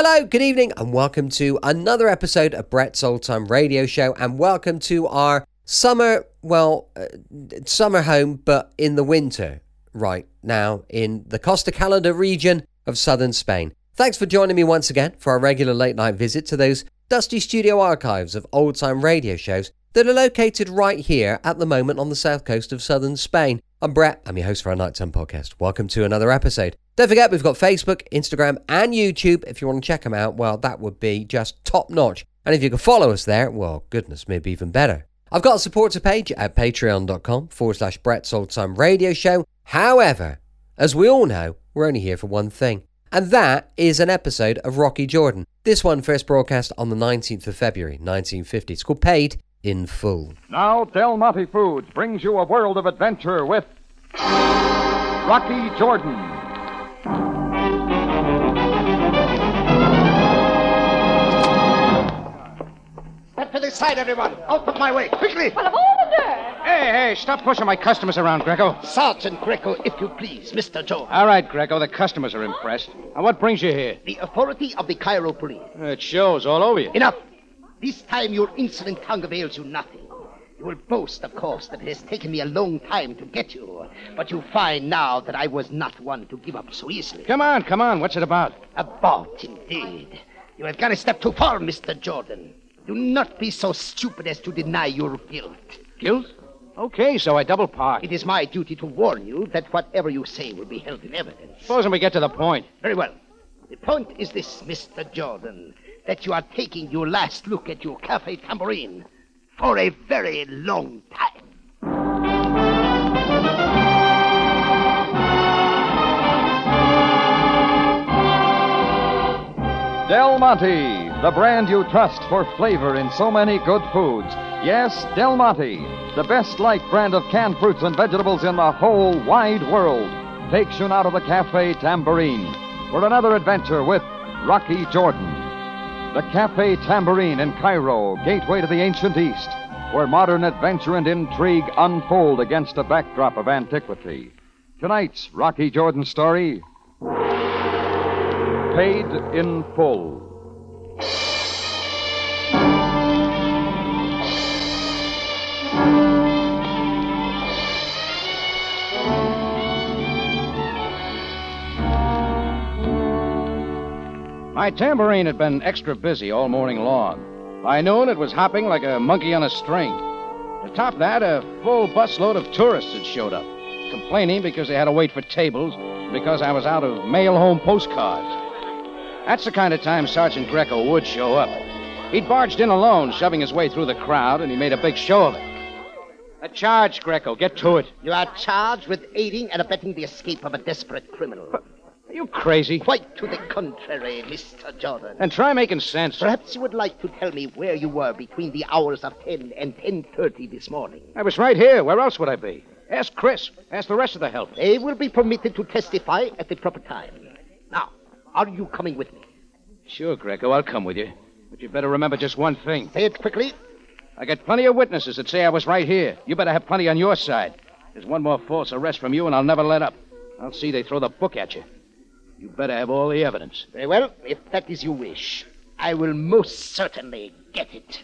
Hello, good evening, and welcome to another episode of Brett's Old Time Radio Show, and welcome to our summer, well, uh, summer home, but in the winter right now in the Costa Cálida region of southern Spain. Thanks for joining me once again for our regular late night visit to those dusty studio archives of old time radio shows that are located right here at the moment on the south coast of southern Spain. I'm Brett, I'm your host for our Nighttime podcast. Welcome to another episode. Don't forget, we've got Facebook, Instagram, and YouTube. If you want to check them out, well, that would be just top notch. And if you can follow us there, well, goodness, maybe even better. I've got a supporter page at patreon.com forward slash Brett's Old Time Radio Show. However, as we all know, we're only here for one thing, and that is an episode of Rocky Jordan. This one first broadcast on the 19th of February, 1950. It's called Paid in Full. Now, Del Monte Foods brings you a world of adventure with Rocky Jordan. Step to the side, everyone. Out of my way, quickly. Well, of all the dirt! Hey, hey, stop pushing my customers around, Greco. Sergeant Greco, if you please, Mr. Joe. All right, Greco, the customers are impressed. Now, what brings you here? The authority of the Cairo police. It shows all over you. Enough. This time your insolent tongue avails you nothing. You will boast, of course, that it has taken me a long time to get you. But you find now that I was not one to give up so easily. Come on, come on. What's it about? About, indeed. You have gone a step too far, Mr. Jordan. Do not be so stupid as to deny your guilt. Guilt? Okay, so I double park. It is my duty to warn you that whatever you say will be held in evidence. Supposing we get to the point. Very well. The point is this, Mr. Jordan, that you are taking your last look at your cafe tambourine for a very long time. Del Monte, the brand you trust for flavor in so many good foods. Yes, Del Monte, the best liked brand of canned fruits and vegetables in the whole wide world, takes you now to the Cafe Tambourine for another adventure with Rocky Jordan. The Cafe Tambourine in Cairo, gateway to the ancient East, where modern adventure and intrigue unfold against a backdrop of antiquity. Tonight's Rocky Jordan story Paid in Full. My tambourine had been extra busy all morning long. By noon, it was hopping like a monkey on a string. To top that, a full busload of tourists had showed up, complaining because they had to wait for tables, because I was out of mail home postcards. That's the kind of time Sergeant Greco would show up. He'd barged in alone, shoving his way through the crowd, and he made a big show of it. A charge, Greco. Get to it. You are charged with aiding and abetting the escape of a desperate criminal. Are you crazy? Quite to the contrary, Mr. Jordan. And try making sense. Perhaps you would like to tell me where you were between the hours of 10 and 10.30 this morning. I was right here. Where else would I be? Ask Chris. Ask the rest of the help. They will be permitted to testify at the proper time. Are you coming with me? Sure, Greco. I'll come with you. But you better remember just one thing. Say it quickly. I got plenty of witnesses that say I was right here. You better have plenty on your side. There's one more false arrest from you, and I'll never let up. I'll see they throw the book at you. You better have all the evidence. Very well, if that is your wish, I will most certainly get it.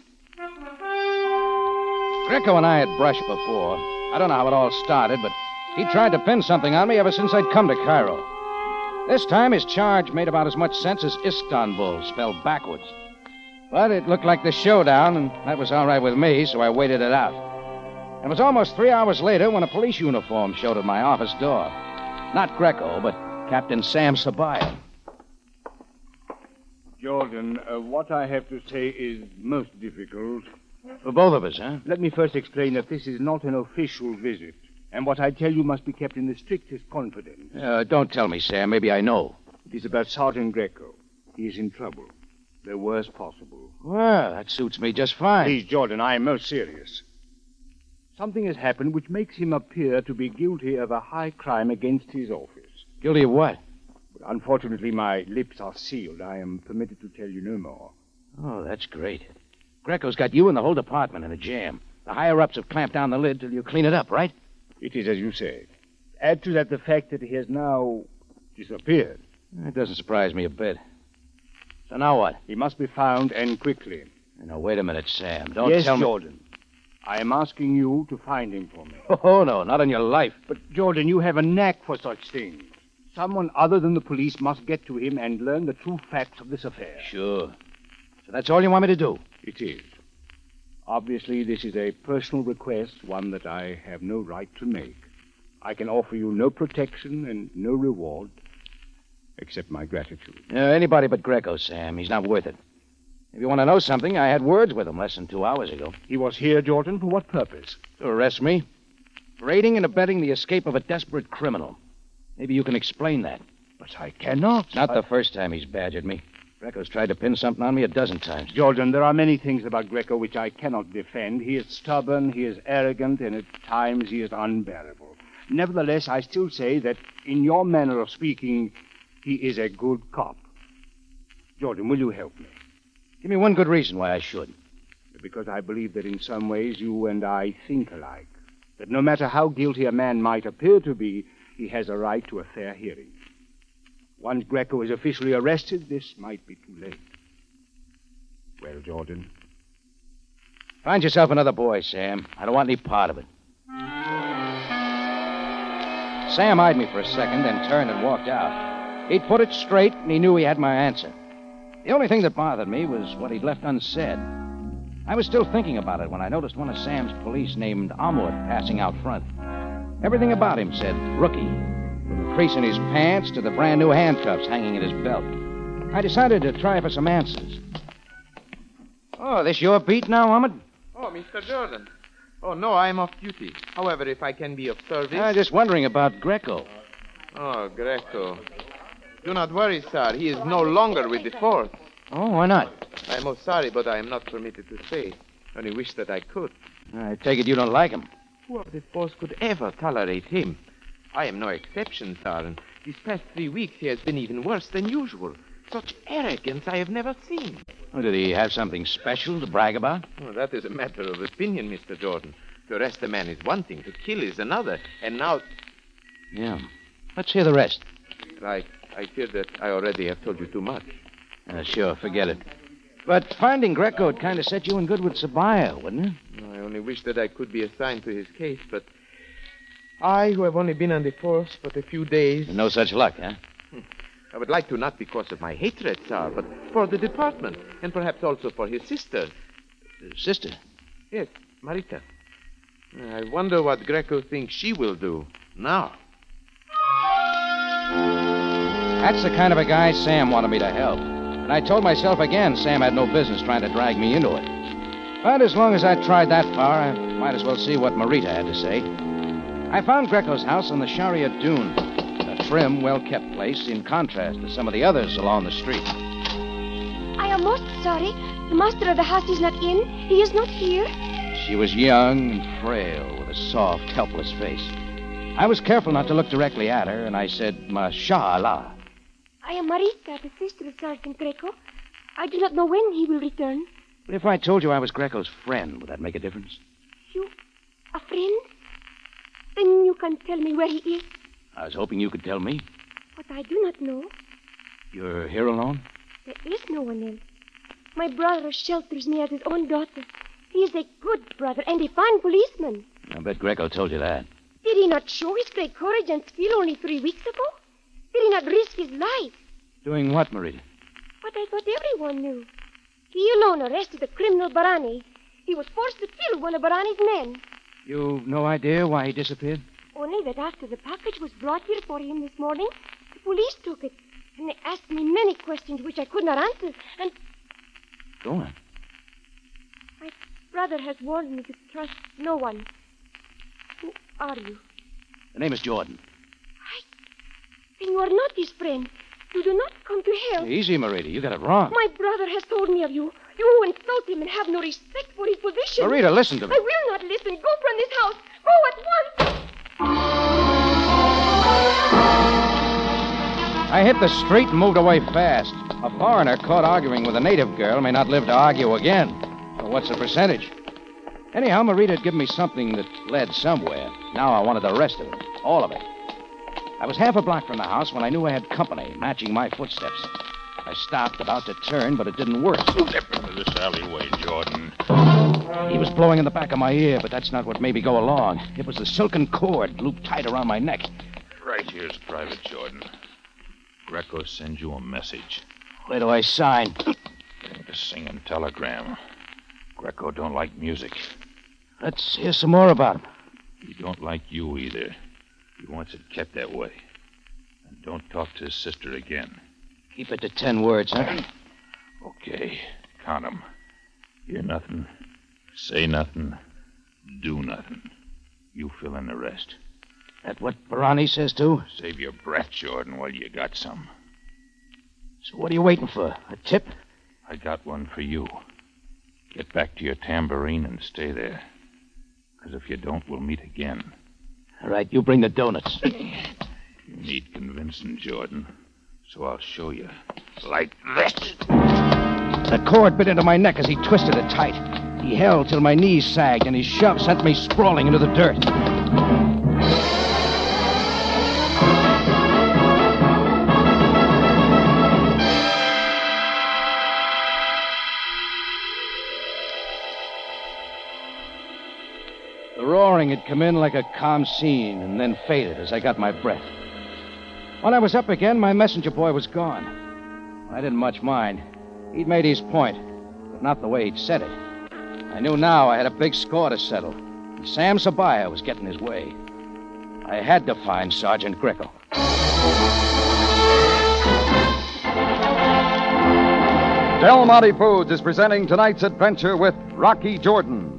Greco and I had brushed before. I don't know how it all started, but he tried to pin something on me ever since I'd come to Cairo. This time his charge made about as much sense as Istanbul, spelled backwards. But it looked like the showdown, and that was all right with me, so I waited it out. It was almost three hours later when a police uniform showed at my office door. Not Greco, but Captain Sam Sabaya. Jordan, uh, what I have to say is most difficult. For both of us, huh? Let me first explain that this is not an official visit, and what I tell you must be kept in the strictest confidence. Uh, don't tell me, Sam. Maybe I know. It is about Sergeant Greco. He is in trouble. The worst possible. Well, that suits me just fine. Please, Jordan, I am most serious. Something has happened which makes him appear to be guilty of a high crime against his office. Guilty of what? But unfortunately, my lips are sealed. I am permitted to tell you no more. Oh, that's great. Greco's got you and the whole department in a jam. The higher ups have clamped down the lid till you clean it up, right? It is as you say. Add to that the fact that he has now disappeared. It doesn't surprise me a bit. So now what? He must be found and quickly. Now, wait a minute, Sam. Don't yes, tell me. Jordan. I am asking you to find him for me. Oh, no, not on your life. But, Jordan, you have a knack for such things. Someone other than the police must get to him and learn the true facts of this affair. Sure. So that's all you want me to do? It is. Obviously, this is a personal request, one that I have no right to make. I can offer you no protection and no reward, except my gratitude. Uh, anybody but Greco, Sam. He's not worth it. If you want to know something, I had words with him less than two hours ago. He was here, Jordan, for what purpose? To arrest me? For aiding and abetting the escape of a desperate criminal. Maybe you can explain that. But I cannot. Not I- the first time he's badgered me. Greco's tried to pin something on me a dozen times. Jordan, there are many things about Greco which I cannot defend. He is stubborn, he is arrogant, and at times he is unbearable. Nevertheless, I still say that, in your manner of speaking, he is a good cop. Jordan, will you help me? Give me one good reason why I should. Because I believe that in some ways you and I think alike. That no matter how guilty a man might appear to be, he has a right to a fair hearing. Once Greco is officially arrested, this might be too late. Well, Jordan, Find yourself another boy, Sam. I don't want any part of it. Sam eyed me for a second, then turned and walked out. He'd put it straight, and he knew he had my answer. The only thing that bothered me was what he'd left unsaid. I was still thinking about it when I noticed one of Sam's police named Ahmed passing out front. Everything about him said rookie, crease in his pants to the brand new handcuffs hanging at his belt. I decided to try for some answers. Oh, this your beat now, Ahmed? Oh, Mr. Jordan. Oh, no, I'm off duty. However, if I can be of service. I'm just wondering about Greco. Oh, Greco. Do not worry, sir. He is no longer with the force. Oh, why not? I am most sorry, but I am not permitted to stay. Only wish that I could. I take it you don't like him. Who of the force could ever tolerate him? I am no exception, sir, these past three weeks he has been even worse than usual. Such arrogance I have never seen. Oh, did he have something special to brag about? Oh, that is a matter of opinion, Mr. Jordan. To arrest a man is one thing, to kill is another. And now, Yeah. Let's hear the rest. I, I fear that I already have told you too much. Uh, sure, forget it. But finding Greco would kind of set you in good with Sabaya, wouldn't it? I only wish that I could be assigned to his case, but I, who have only been on the force but a few days, No such luck, huh? Hmm. I would like to not because of my hatred, sir, but for the department, and perhaps also for his sister. Sister. Yes, Marita. I wonder what Greco thinks she will do now. That's the kind of a guy Sam wanted me to help. And I told myself again Sam had no business trying to drag me into it. But as long as I tried that far, I might as well see what Marita had to say. I found Greco's house on the Sharia Dune, a trim, well kept place in contrast to some of the others along the street. I am most sorry. The master of the house is not in. He is not here. She was young and frail, with a soft, helpless face. I was careful not to look directly at her, and I said, Masha'Allah. I am Marita, the sister of Sergeant Greco. I do not know when he will return. But if I told you I was Greco's friend, would that make a difference? You, a friend? Then you can tell me where he is. I was hoping you could tell me. But I do not know. You're here alone? There is no one else. My brother shelters me as his own daughter. He is a good brother and a fine policeman. I bet Greco told you that. Did he not show his great courage and skill only three weeks ago? Did he not risk his life? Doing what, Marita? But I thought everyone knew. He alone arrested the criminal Barani. He was forced to kill one of Barani's men. You've no idea why he disappeared? Only that after the package was brought here for him this morning, the police took it. And they asked me many questions which I could not answer. And Go on. my brother has warned me to trust no one. Who are you? The name is Jordan. I. Then you are not his friend. You do not come to help. Easy, Marita. You got it wrong. My brother has told me of you. You who insult him and have no respect for his position. Marita, listen to me. I will not listen. Go from this house. Go at once. I hit the street and moved away fast. A foreigner caught arguing with a native girl may not live to argue again. But what's the percentage? Anyhow, Marita had given me something that led somewhere. Now I wanted the rest of it. All of it. I was half a block from the house when I knew I had company matching my footsteps. I stopped, about to turn, but it didn't work. Step into this alleyway, Jordan. He was blowing in the back of my ear, but that's not what made me go along. It was the silken cord looped tight around my neck. Right here's Private Jordan. Greco sends you a message. Where do I sign? Just sing a singing telegram. Greco don't like music. Let's hear some more about him. He don't like you either. He wants it kept that way. And don't talk to his sister again. Keep it to ten words, huh? Okay, count 'em. Hear nothing, say nothing, do nothing. You fill in the rest. That what Barani says, too? Save your breath, Jordan, while you got some. So what are you waiting for? A tip? I got one for you. Get back to your tambourine and stay there. Because if you don't, we'll meet again. All right, you bring the donuts. You need convincing, Jordan. So I'll show you. Like this. The cord bit into my neck as he twisted it tight. He held till my knees sagged, and his shove sent me sprawling into the dirt. Roaring had come in like a calm scene and then faded as I got my breath. When I was up again, my messenger boy was gone. I didn't much mind. He'd made his point, but not the way he'd said it. I knew now I had a big score to settle. And Sam Sabaya was getting his way. I had to find Sergeant Greco. Del Monte Foods is presenting tonight's adventure with Rocky Jordan.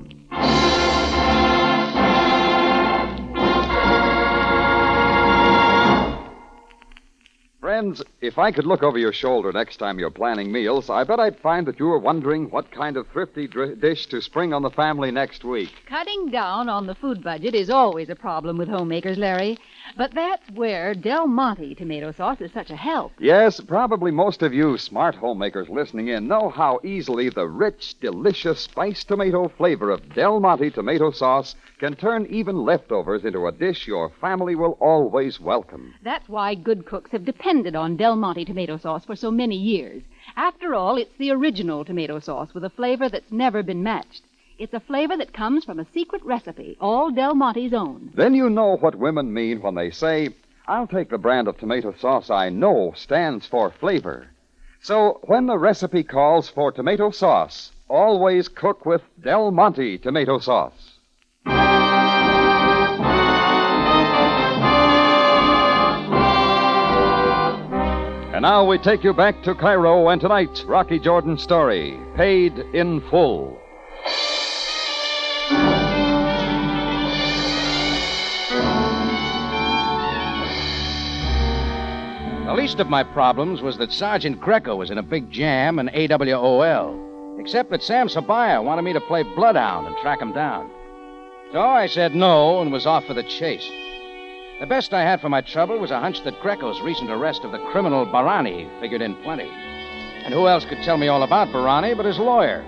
Friends, if I could look over your shoulder next time you're planning meals, I bet I'd find that you were wondering what kind of thrifty dr- dish to spring on the family next week. Cutting down on the food budget is always a problem with homemakers, Larry. But that's where Del Monte tomato sauce is such a help. Yes, probably most of you smart homemakers listening in know how easily the rich, delicious spiced tomato flavor of Del Monte tomato sauce can turn even leftovers into a dish your family will always welcome. That's why good cooks have depended on Del Monte tomato sauce for so many years. After all, it's the original tomato sauce with a flavor that's never been matched. It's a flavor that comes from a secret recipe, all Del Monte's own. Then you know what women mean when they say, I'll take the brand of tomato sauce I know stands for flavor. So when the recipe calls for tomato sauce, always cook with Del Monte tomato sauce. And now we take you back to Cairo and tonight's Rocky Jordan story, Paid in Full. The least of my problems was that Sergeant Greco was in a big jam and AWOL. Except that Sam Sabaya wanted me to play Bloodhound and track him down. So I said no and was off for the chase. The best I had for my trouble was a hunch that Greco's recent arrest of the criminal Barani figured in plenty. And who else could tell me all about Barani but his lawyer?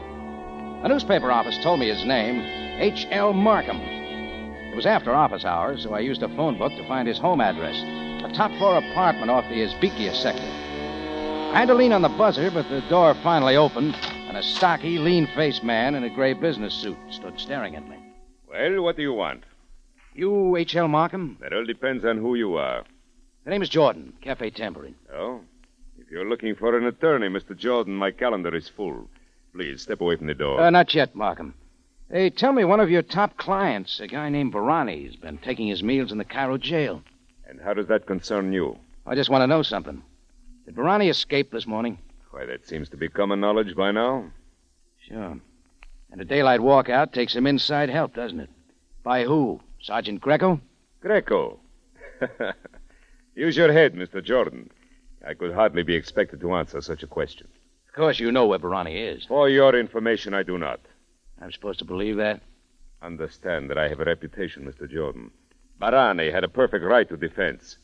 A newspaper office told me his name H.L. Markham. It was after office hours, so I used a phone book to find his home address a top floor apartment off the Izbikia sector. I had to lean on the buzzer, but the door finally opened, and a stocky, lean faced man in a gray business suit stood staring at me. Well, what do you want? You H.L. Markham? That all depends on who you are. The name is Jordan, Cafe Tambourine. Oh? If you're looking for an attorney, Mr. Jordan, my calendar is full. Please, step away from the door. Uh, not yet, Markham. Hey, tell me one of your top clients, a guy named Barani, has been taking his meals in the Cairo jail. And how does that concern you? I just want to know something. Did Barani escape this morning? Why, that seems to be common knowledge by now. Sure. And a daylight walkout takes some inside help, doesn't it? By who? Sergeant Greco? Greco. Use your head, Mr. Jordan. I could hardly be expected to answer such a question. Of course, you know where Barani is. For your information, I do not. I'm supposed to believe that? Understand that I have a reputation, Mr. Jordan. Barani had a perfect right to defense.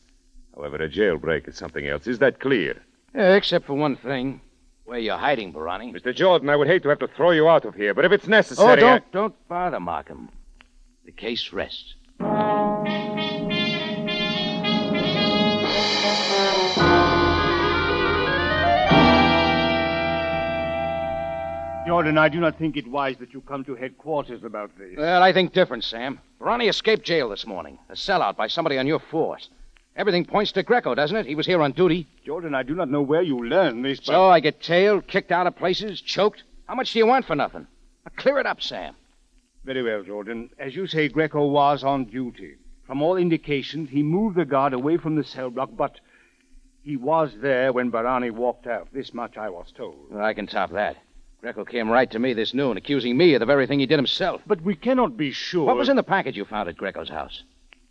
However, a jailbreak is something else. Is that clear? Yeah, except for one thing. Where you're hiding, Barani. Mr. Jordan, I would hate to have to throw you out of here, but if it's necessary. Oh, don't, I... don't bother, Markham. The case rests. Jordan, I do not think it wise that you come to headquarters about this. Well, I think different, Sam. Ronnie escaped jail this morning. A sellout by somebody on your force. Everything points to Greco, doesn't it? He was here on duty. Jordan, I do not know where you learned this, but... So I get tailed, kicked out of places, choked. How much do you want for nothing? Now, clear it up, Sam. Very well, Jordan. As you say, Greco was on duty. From all indications, he moved the guard away from the cell block, but he was there when Barani walked out. This much I was told. Well, I can top that. Greco came right to me this noon, accusing me of the very thing he did himself. But we cannot be sure. What was in the package you found at Greco's house?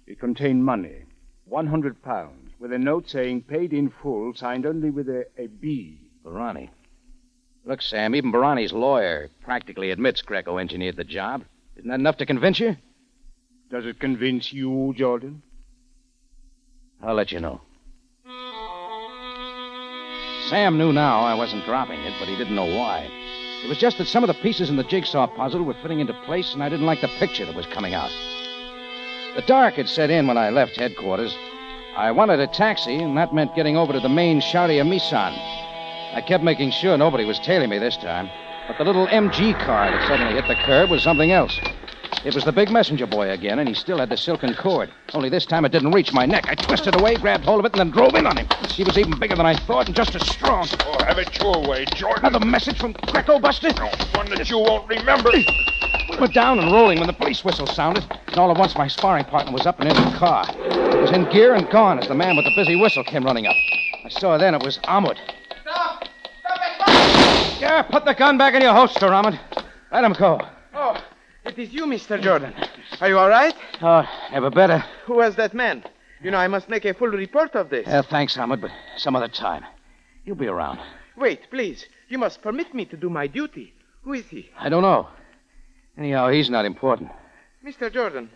It contained money. 100 pounds, with a note saying paid in full, signed only with a, a B. Barani. Look, Sam, even Barani's lawyer practically admits Greco engineered the job. Isn't that enough to convince you? Does it convince you, Jordan? I'll let you know. Sam knew now I wasn't dropping it, but he didn't know why. It was just that some of the pieces in the jigsaw puzzle were fitting into place, and I didn't like the picture that was coming out. The dark had set in when I left headquarters. I wanted a taxi, and that meant getting over to the main Sharia Misan. I kept making sure nobody was tailing me this time, but the little MG car that suddenly hit the curb was something else. It was the big messenger boy again, and he still had the silken cord. Only this time it didn't reach my neck. I twisted away, grabbed hold of it, and then drove in on him. She was even bigger than I thought and just as strong. Oh, have it your way, Jordan. Another message from Greco, Buster? No, One that you won't remember. We were down and rolling when the police whistle sounded, and all at once my sparring partner was up and in the car. It was in gear and gone as the man with the busy whistle came running up. I saw then it was Ahmad. Stop! Stop it! Yeah, put the gun back in your holster, Ahmad. Let him go. Oh, it is you, Mr. Jordan. Are you all right? Oh, never better. Who was that man? You know, I must make a full report of this. Uh, thanks, Ahmad, but some other time. You'll be around. Wait, please. You must permit me to do my duty. Who is he? I don't know. Anyhow, he's not important. Mr. Jordan,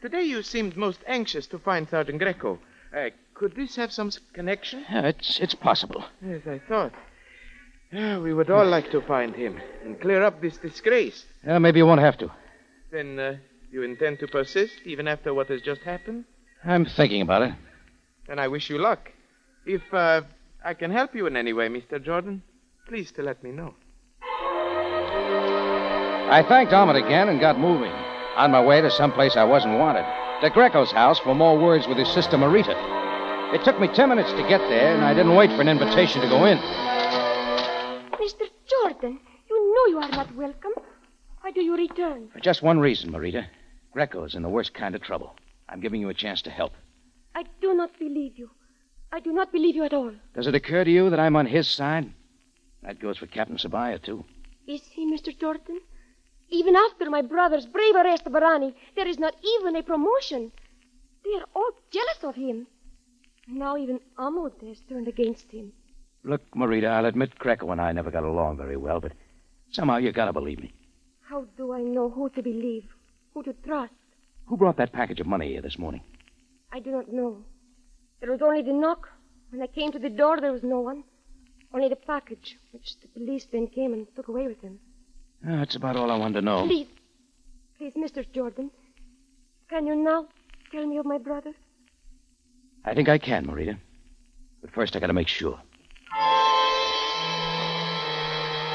today you seemed most anxious to find Sergeant Greco. Uh, could this have some connection? Yeah, it's it's possible. Yes, I thought. Yeah, we would all like to find him and clear up this disgrace. Yeah, maybe you won't have to. Then uh, you intend to persist even after what has just happened? I'm thinking about it. Then I wish you luck. If uh, I can help you in any way, Mr. Jordan, please to let me know. I thanked Ahmed again and got moving. On my way to someplace I wasn't wanted. To Greco's house for more words with his sister Marita. It took me ten minutes to get there, and I didn't wait for an invitation to go in. Mr. Jordan, you know you are not welcome. Why do you return? For just one reason, Marita. Greco is in the worst kind of trouble. I'm giving you a chance to help. I do not believe you. I do not believe you at all. Does it occur to you that I'm on his side? That goes for Captain Sabaya, too. Is he, Mr. Jordan? Even after my brother's brave arrest of Barani, there is not even a promotion. They are all jealous of him. Now even Ahmad has turned against him. Look, Marita, I'll admit Greco and I never got along very well, but somehow you gotta believe me. How do I know who to believe, who to trust? Who brought that package of money here this morning? I do not know. There was only the knock. When I came to the door, there was no one. Only the package, which the police then came and took away with them. Ah, that's about all I wanted to know. Please, please, Mr. Jordan, can you now tell me of my brother? I think I can, Marita. But first, I gotta make sure.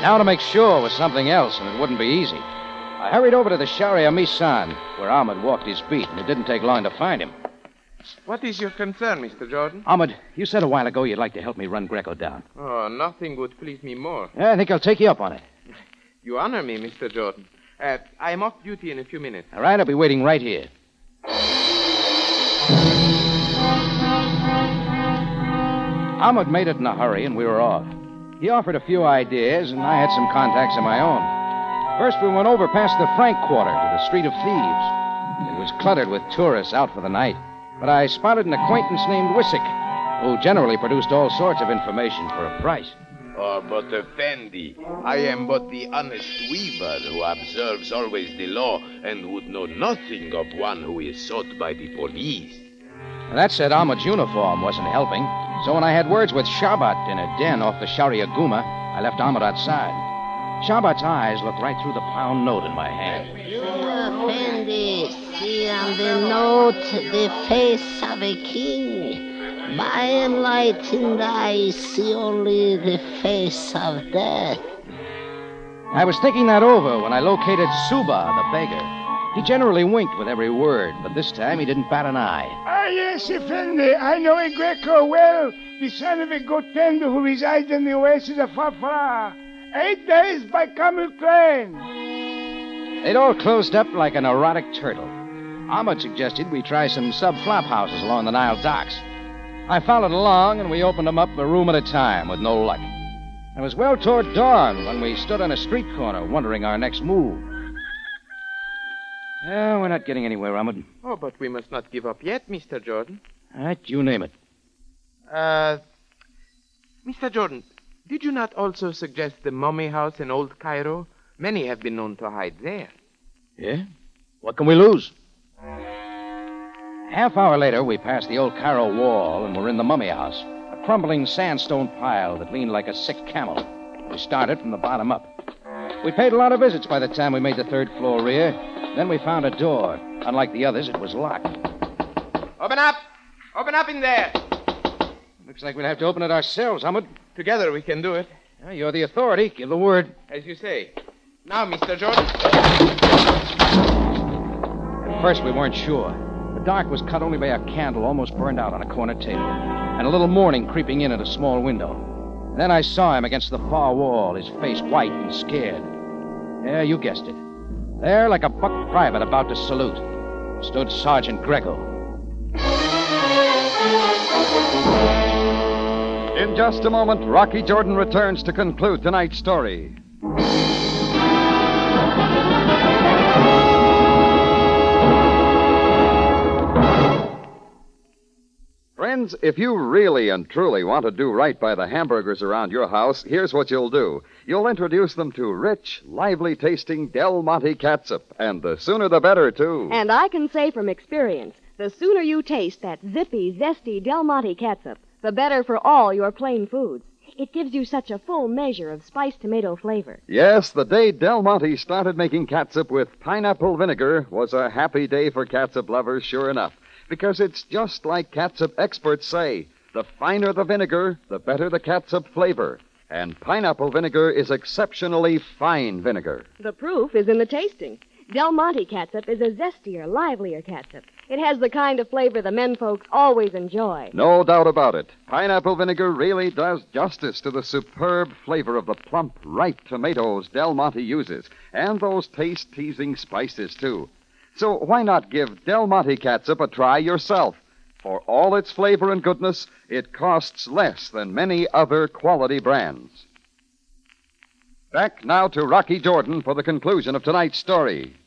Now to make sure was something else, and it wouldn't be easy. I hurried over to the Sharia Misan, where Ahmed walked his beat, and it didn't take long to find him. What is your concern, Mr. Jordan? Ahmed, you said a while ago you'd like to help me run Greco down. Oh, nothing would please me more. Yeah, I think I'll take you up on it. You honor me, Mr. Jordan. Uh, I am off duty in a few minutes. All right, I'll be waiting right here. Ahmed made it in a hurry, and we were off. He offered a few ideas, and I had some contacts of my own. First, we went over past the Frank Quarter to the Street of Thieves. It was cluttered with tourists out for the night, but I spotted an acquaintance named Wissick, who generally produced all sorts of information for a price. Oh, but Effendi, I am but the honest weaver who observes always the law and would know nothing of one who is sought by the police. That said, Ahmed's uniform wasn't helping, so when I had words with Shabat in a den off the Sharia Guma, I left Ahmed outside. Shabat's eyes looked right through the pound note in my hand. Effendi, see on the note the face of a king. My enlightened eyes see only the face of death. I was thinking that over when I located Suba, the beggar. He generally winked with every word, but this time he didn't bat an eye. Ah, yes, Effendi. I know a Greco well, the son of a goat tender who resides in the oasis of Fafra. Eight days by camel train. They'd all closed up like an erotic turtle. Ahmed suggested we try some sub flop houses along the Nile docks. I followed along, and we opened them up a room at a time with no luck. It was well toward dawn when we stood on a street corner wondering our next move. Yeah, we're not getting anywhere, Ahmed. Oh, but we must not give up yet, Mr. Jordan. All right, you name it. Uh, Mr. Jordan, did you not also suggest the mummy house in Old Cairo? Many have been known to hide there. Yeah? What can we lose? Half hour later, we passed the old Cairo wall and were in the mummy house, a crumbling sandstone pile that leaned like a sick camel. We started from the bottom up. We paid a lot of visits by the time we made the third floor rear. Then we found a door. Unlike the others, it was locked. Open up! Open up in there! Looks like we'd have to open it ourselves, Ahmed. Together we can do it. Yeah, you're the authority. Give the word. As you say. Now, Mr. Jordan. At first, we weren't sure. The dark was cut only by a candle almost burned out on a corner table, and a little morning creeping in at a small window. And then I saw him against the far wall, his face white and scared. Yeah, you guessed it. There, like a buck private about to salute, stood Sergeant Greco. In just a moment, Rocky Jordan returns to conclude tonight's story. Friends, if you really and truly want to do right by the hamburgers around your house, here's what you'll do. You'll introduce them to rich, lively tasting Del Monte catsup, and the sooner the better, too. And I can say from experience, the sooner you taste that zippy, zesty Del Monte catsup, the better for all your plain foods. It gives you such a full measure of spiced tomato flavor. Yes, the day Del Monte started making catsup with pineapple vinegar was a happy day for catsup lovers, sure enough. Because it's just like catsup experts say the finer the vinegar, the better the catsup flavor. And pineapple vinegar is exceptionally fine vinegar. The proof is in the tasting. Del Monte catsup is a zestier, livelier catsup. It has the kind of flavor the men folks always enjoy. No doubt about it. Pineapple vinegar really does justice to the superb flavor of the plump, ripe tomatoes Del Monte uses, and those taste teasing spices, too. So why not give Del Monte catsup a try yourself? For all its flavor and goodness, it costs less than many other quality brands. Back now to Rocky Jordan for the conclusion of tonight's story.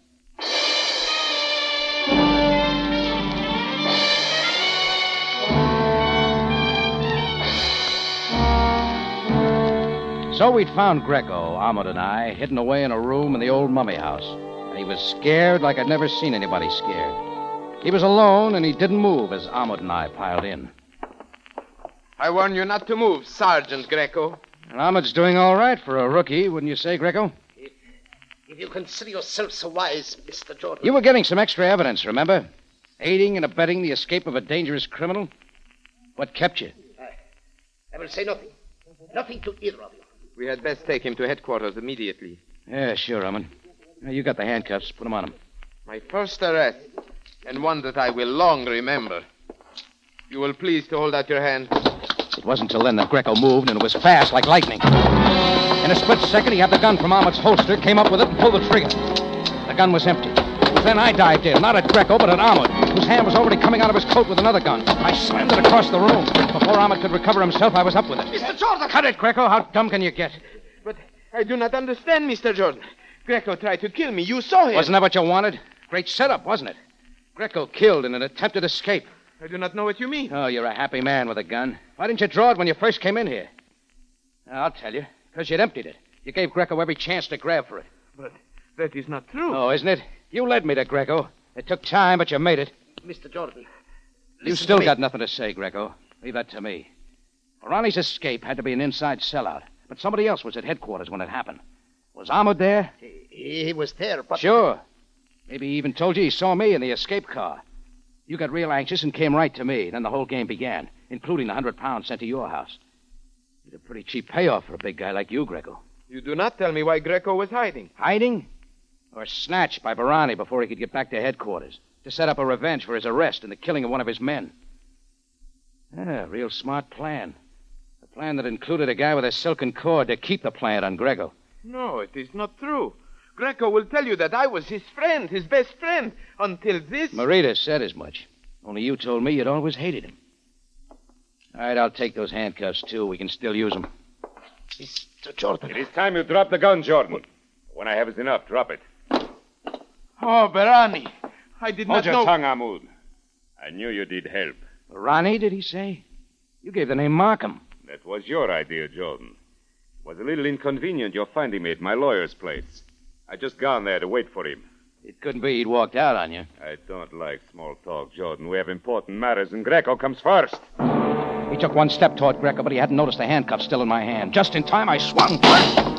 So we'd found Greco, Ahmed and I, hidden away in a room in the old mummy house. And he was scared like I'd never seen anybody scared. He was alone, and he didn't move as Ahmed and I piled in. I warn you not to move, Sergeant Greco. And Ahmed's doing all right for a rookie, wouldn't you say, Greco? If you consider yourself so wise, Mr. Jordan. You were getting some extra evidence, remember? Aiding and abetting the escape of a dangerous criminal? What kept you? I will say nothing. Nothing to either of you. We had best take him to headquarters immediately. Yeah, sure, Ahmed. You got the handcuffs. Put them on him. My first arrest, and one that I will long remember. You will please to hold out your hand. It wasn't till then that Greco moved, and it was fast like lightning. In a split second, he had the gun from Ahmed's holster, came up with it, and pulled the trigger. The gun was empty. Then I dived in, not at Greco, but at Ahmed, whose hand was already coming out of his coat with another gun. I slammed it across the room. Before Ahmed could recover himself, I was up with it. Mr. Jordan! Cut it, Greco. How dumb can you get? But I do not understand, Mr. Jordan. Greco tried to kill me. You saw him. Wasn't that what you wanted? Great setup, wasn't it? Greco killed in an attempted escape. I do not know what you mean. Oh, you're a happy man with a gun. Why didn't you draw it when you first came in here? I'll tell you. Because you'd emptied it. You gave Greco every chance to grab for it. But that is not true. Oh, isn't it? You led me to Greco. It took time, but you made it. Mr. Jordan. You still got nothing to say, Greco. Leave that to me. Ronnie's escape had to be an inside sellout, but somebody else was at headquarters when it happened. Was Ahmed there? He, he was there, but. Sure. Maybe he even told you he saw me in the escape car. You got real anxious and came right to me. Then the whole game began, including the hundred pounds sent to your house. It's a pretty cheap payoff for a big guy like you, Greco. You do not tell me why Greco was hiding. Hiding? Or snatched by Barani before he could get back to headquarters to set up a revenge for his arrest and the killing of one of his men. Yeah, real smart plan. A plan that included a guy with a silken cord to keep the plant on Greco. No, it is not true. Greco will tell you that I was his friend, his best friend, until this. Marita said as much. Only you told me you'd always hated him. All right, I'll take those handcuffs, too. We can still use them. Mr. Jordan. It is time you drop the gun, Jordan. What? When I have it enough, drop it. Oh, Barani. I did not know. Hold not your know. tongue, Ahmed. I knew you did help. Ronnie, did he say? You gave the name Markham. That was your idea, Jordan. It was a little inconvenient your finding me at my lawyer's place. I just gone there to wait for him. It couldn't be he'd walked out on you. I don't like small talk, Jordan. We have important matters, and Greco comes first. He took one step toward Greco, but he hadn't noticed the handcuff still in my hand. Just in time, I swung.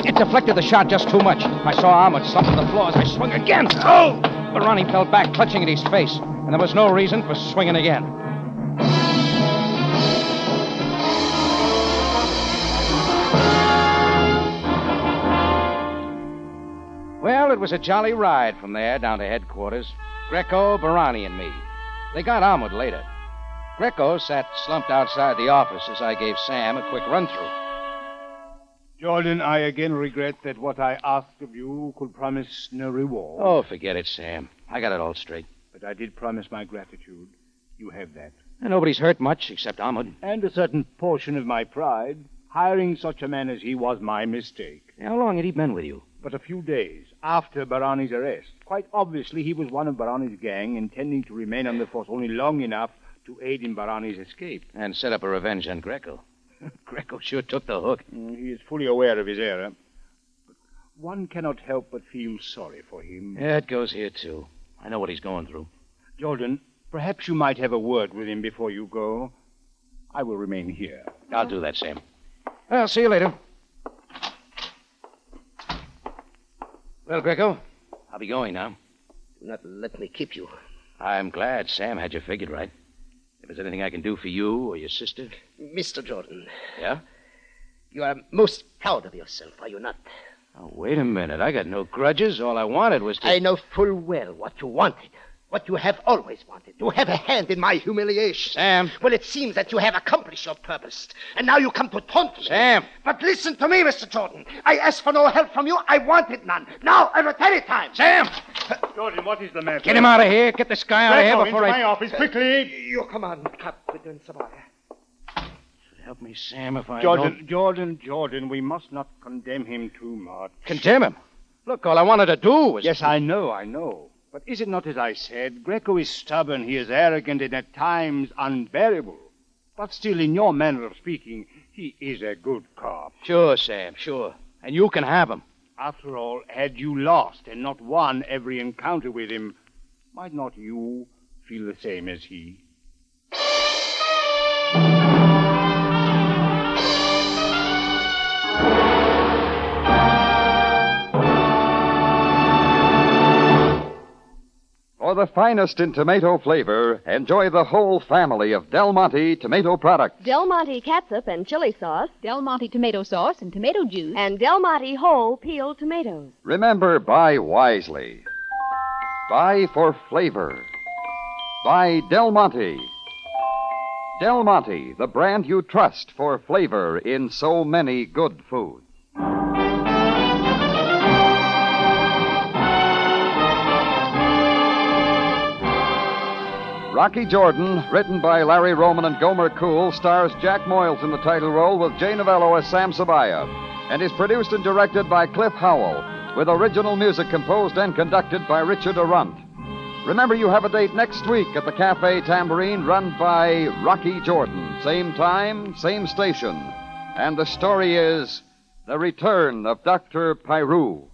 It deflected the shot just too much. I saw Ahmed slump to the floor as I swung again. Oh! But Ronnie fell back, clutching at his face, and there was no reason for swinging again. Well, it was a jolly ride from there down to headquarters. Greco, Barani, and me. They got Ahmed later. Greco sat slumped outside the office as I gave Sam a quick run through. Jordan, I again regret that what I asked of you could promise no reward. Oh, forget it, Sam. I got it all straight. But I did promise my gratitude. You have that. And nobody's hurt much except Ahmed. And a certain portion of my pride. Hiring such a man as he was my mistake. How long had he been with you? But a few days after Barani's arrest. Quite obviously, he was one of Barani's gang, intending to remain on the force only long enough to aid in Barani's escape. And set up a revenge on Greco. Greco sure took the hook. Mm, He is fully aware of his error. But one cannot help but feel sorry for him. Yeah, it goes here, too. I know what he's going through. Jordan, perhaps you might have a word with him before you go. I will remain here. I'll do that, Sam. I'll see you later. Well, Greco, I'll be going now. Do not let me keep you. I'm glad Sam had you figured right. If there's anything I can do for you or your sister. Mr. Jordan, Yeah? you are most proud of yourself, are you not? Oh, wait a minute. I got no grudges. All I wanted was to. I know full well what you wanted. What you have always wanted. To have a hand in my humiliation. Sam. Well, it seems that you have accomplished your purpose. And now you come to taunt me. Sam. But listen to me, Mr. Jordan. I asked for no help from you. I wanted none. Now, and at any time. Sam! Jordan, what is the matter? Get him out of here. Get this guy out of here Greco, before into I. my office, quickly. Your command, Captain Sabaya. Help me, Sam, if I Jordan, don't Jordan, Jordan, we must not condemn him too much. condemn him. Look, all I wanted to do was. Yes, I know, I know. But is it not as I said? Greco is stubborn, he is arrogant, and at times unbearable. But still, in your manner of speaking, he is a good cop. Sure, Sam, sure. And you can have him. After all, had you lost and not won every encounter with him, might not you feel the same as he? For the finest in tomato flavor, enjoy the whole family of Del Monte tomato products. Del Monte catsup and chili sauce. Del Monte tomato sauce and tomato juice. And Del Monte whole peeled tomatoes. Remember, buy wisely. Buy for flavor. Buy Del Monte. Del Monte, the brand you trust for flavor in so many good foods. Rocky Jordan, written by Larry Roman and Gomer Cool, stars Jack Moyles in the title role with Jay Novello as Sam Sabaya, and is produced and directed by Cliff Howell, with original music composed and conducted by Richard Aurandt. Remember, you have a date next week at the Cafe Tambourine, run by Rocky Jordan. Same time, same station. And the story is The Return of Dr. Pyru.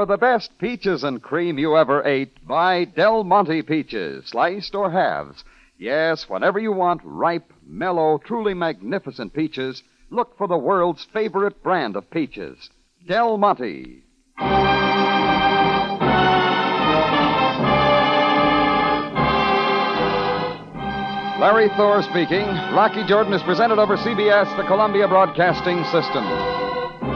For the best peaches and cream you ever ate, buy Del Monte peaches, sliced or halves. Yes, whenever you want ripe, mellow, truly magnificent peaches, look for the world's favorite brand of peaches, Del Monte. Larry Thor speaking. Rocky Jordan is presented over CBS, the Columbia Broadcasting System.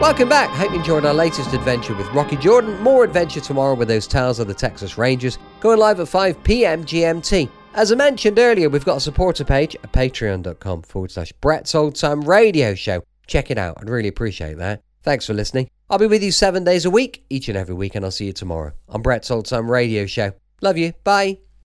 Welcome back. Hope you enjoyed our latest adventure with Rocky Jordan. More adventure tomorrow with those tales of the Texas Rangers, going live at 5 p.m. GMT. As I mentioned earlier, we've got a supporter page at patreon.com forward slash Brett's Old Time Radio Show. Check it out. I'd really appreciate that. Thanks for listening. I'll be with you seven days a week, each and every week, and I'll see you tomorrow on Brett's Old Time Radio Show. Love you. Bye.